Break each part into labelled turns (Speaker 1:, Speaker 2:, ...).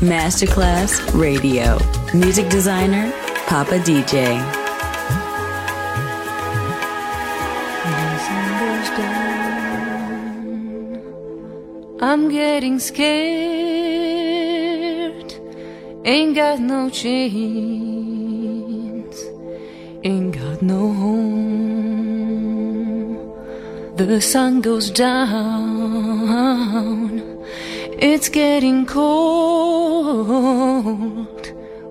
Speaker 1: Masterclass Radio. Music designer, Papa DJ.
Speaker 2: I'm getting scared. Ain't got no chains. Ain't got no home. The sun goes down. It's getting cold.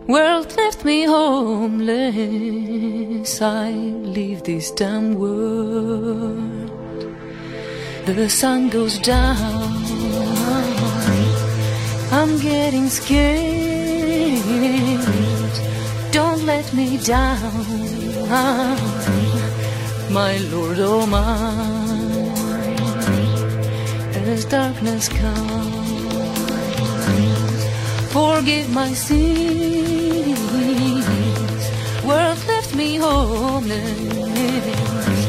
Speaker 2: World left me homeless. I leave this damn world. The sun goes down. I'm getting scared. Don't let me down. My Lord, oh my. As darkness comes, forgive my sins. World left me homeless.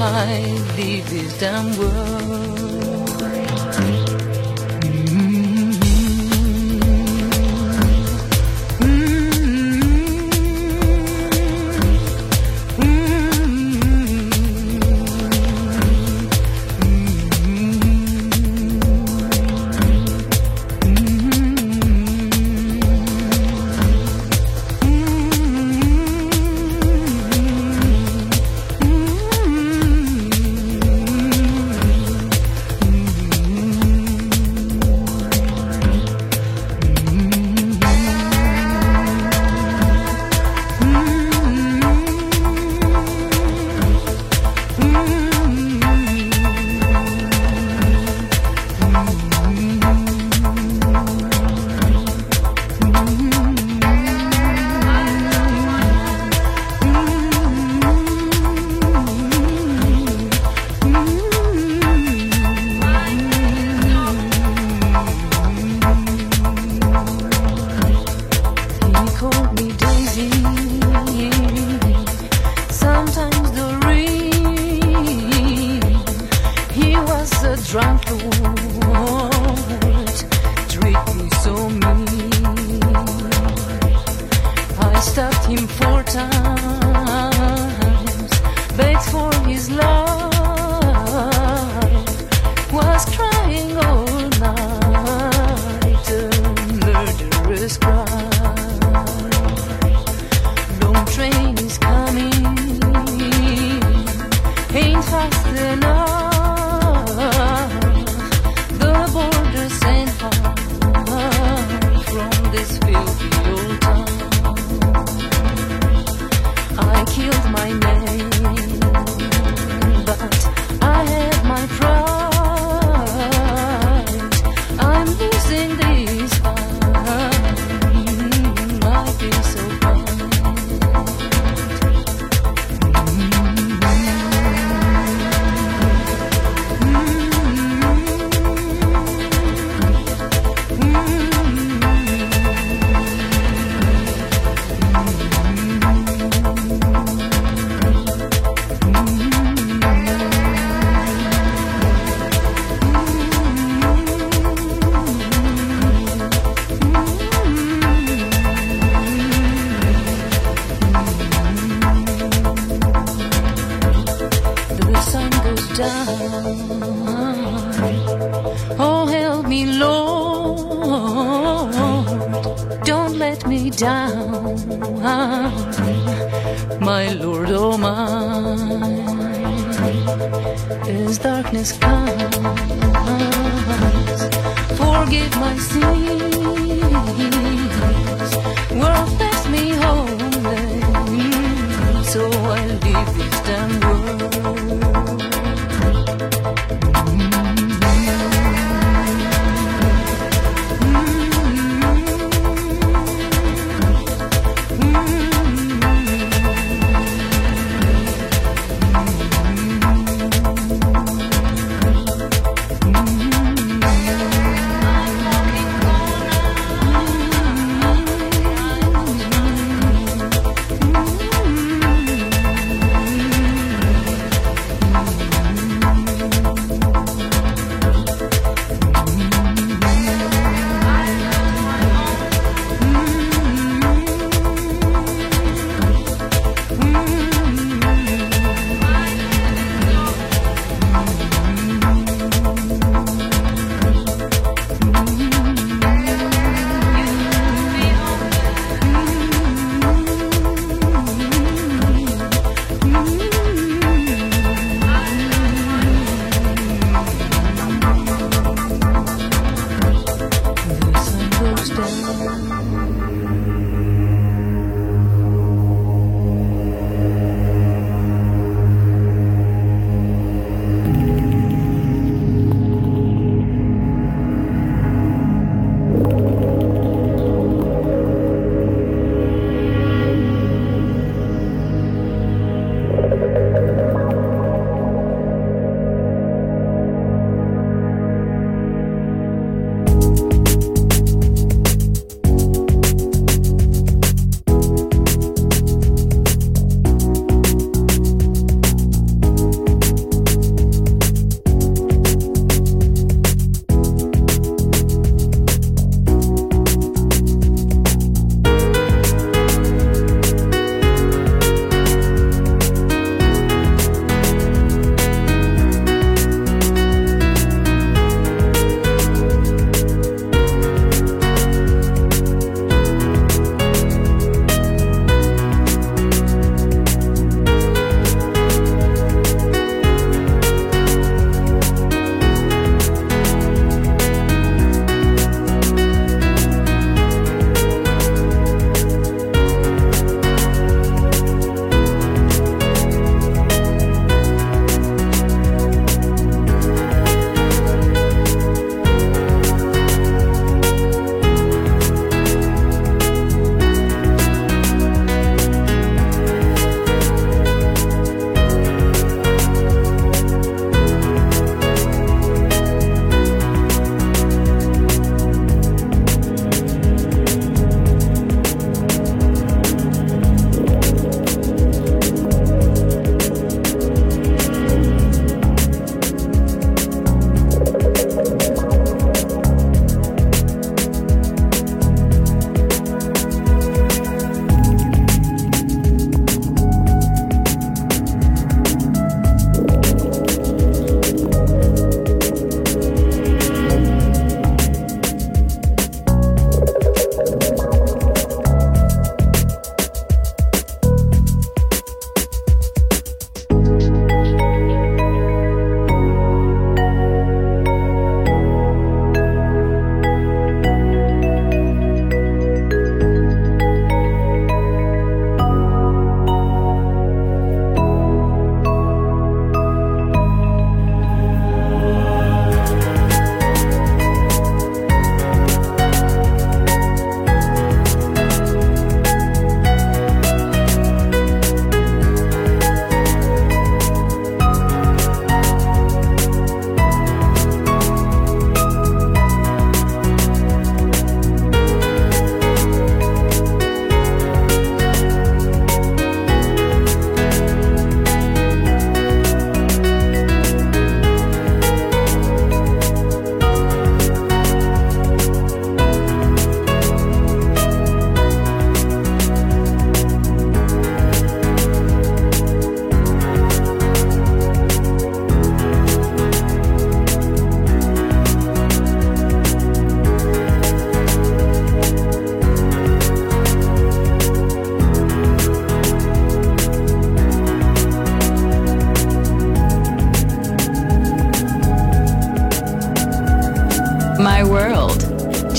Speaker 2: I leave this damn world.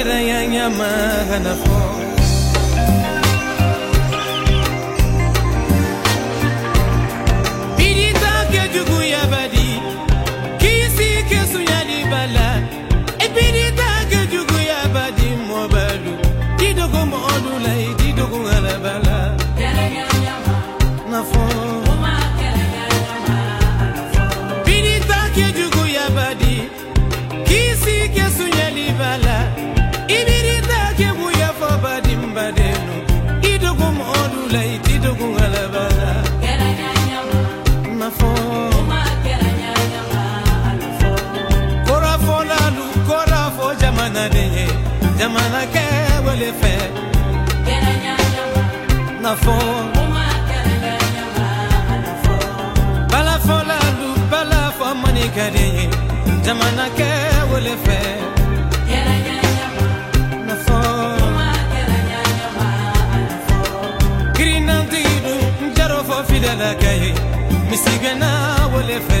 Speaker 3: cadeira em amarra na fonte balafon balafolalu balafɔ manikadi ye jamana kɛ wele fɛ kirinantigi dun n jarɔ fɔ fidelakɛ ye misigɛnna wele fɛ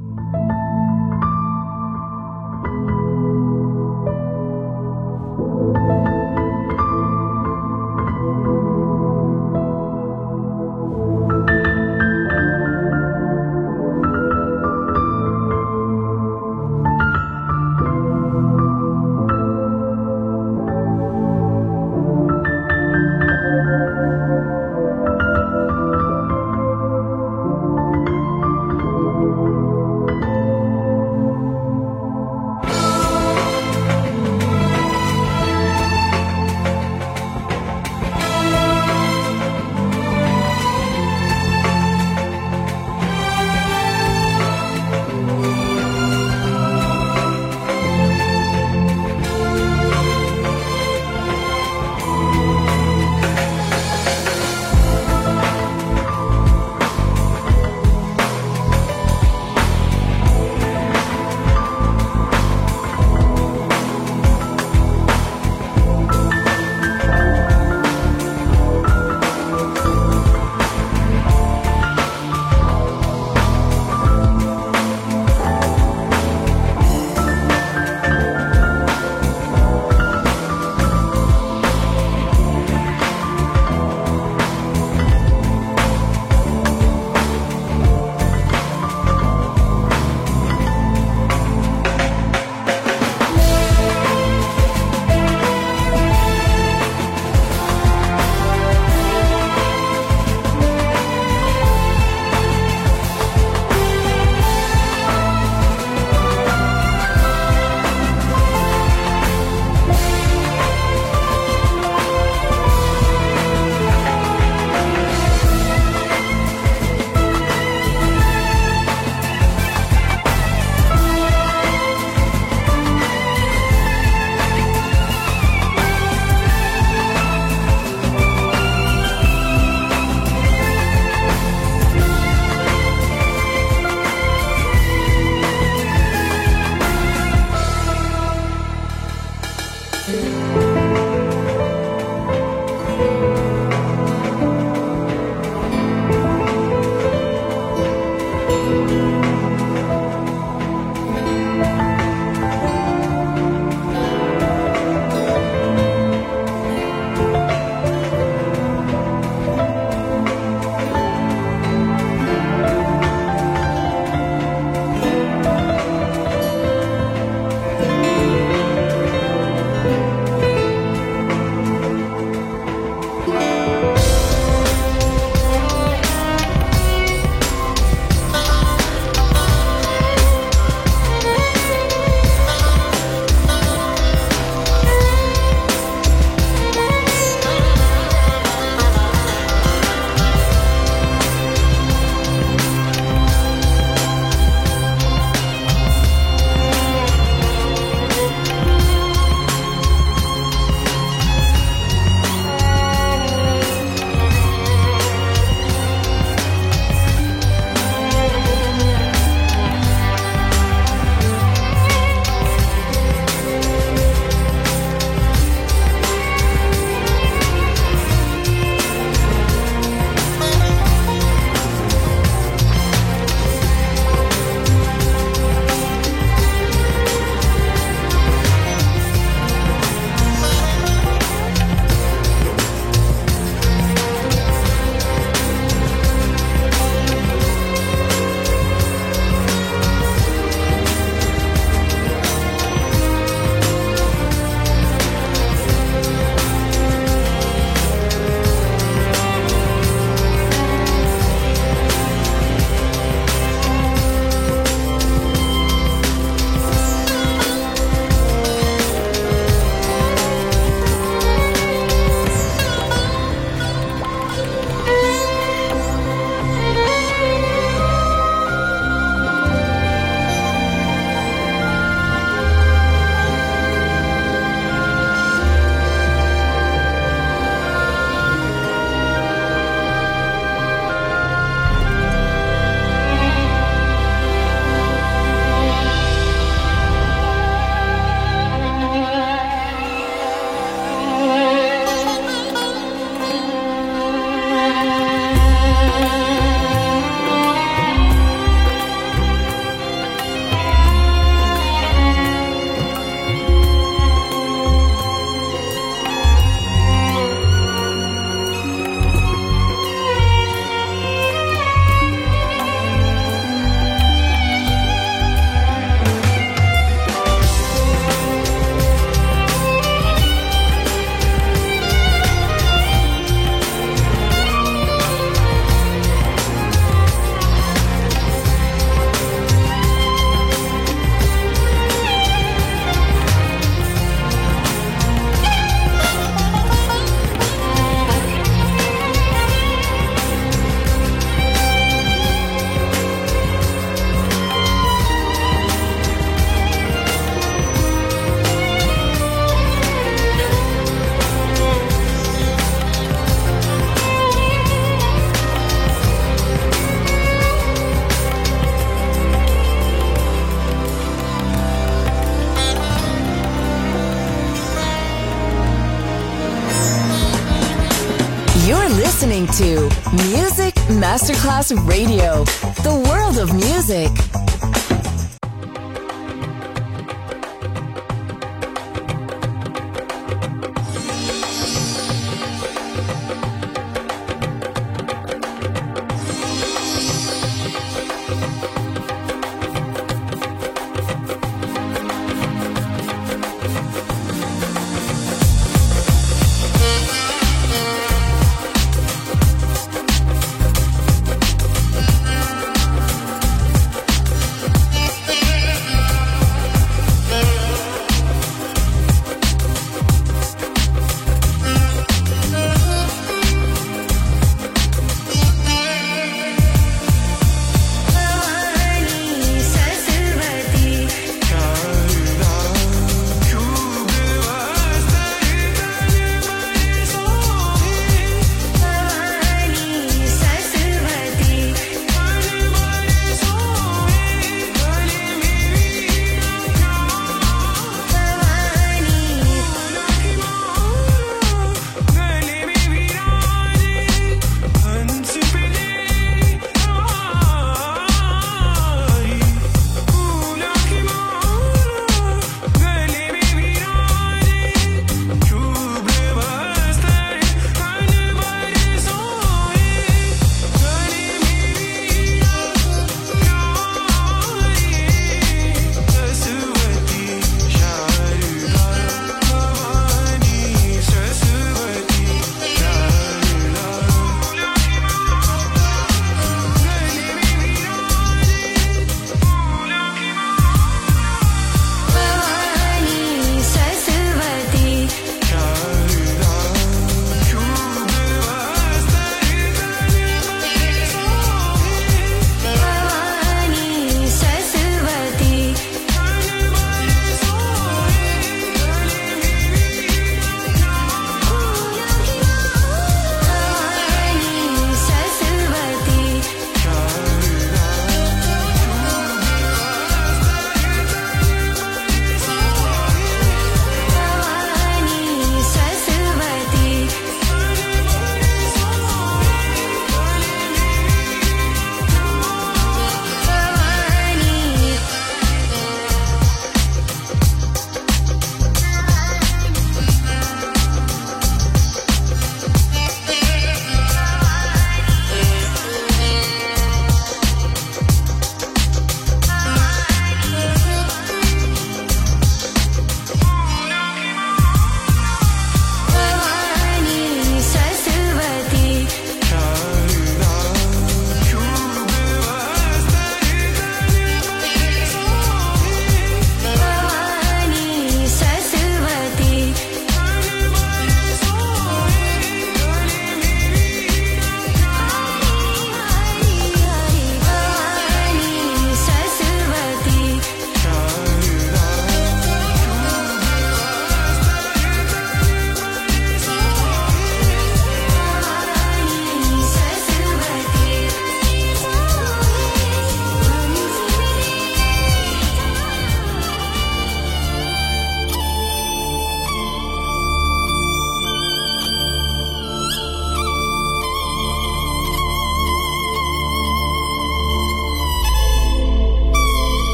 Speaker 4: Radio,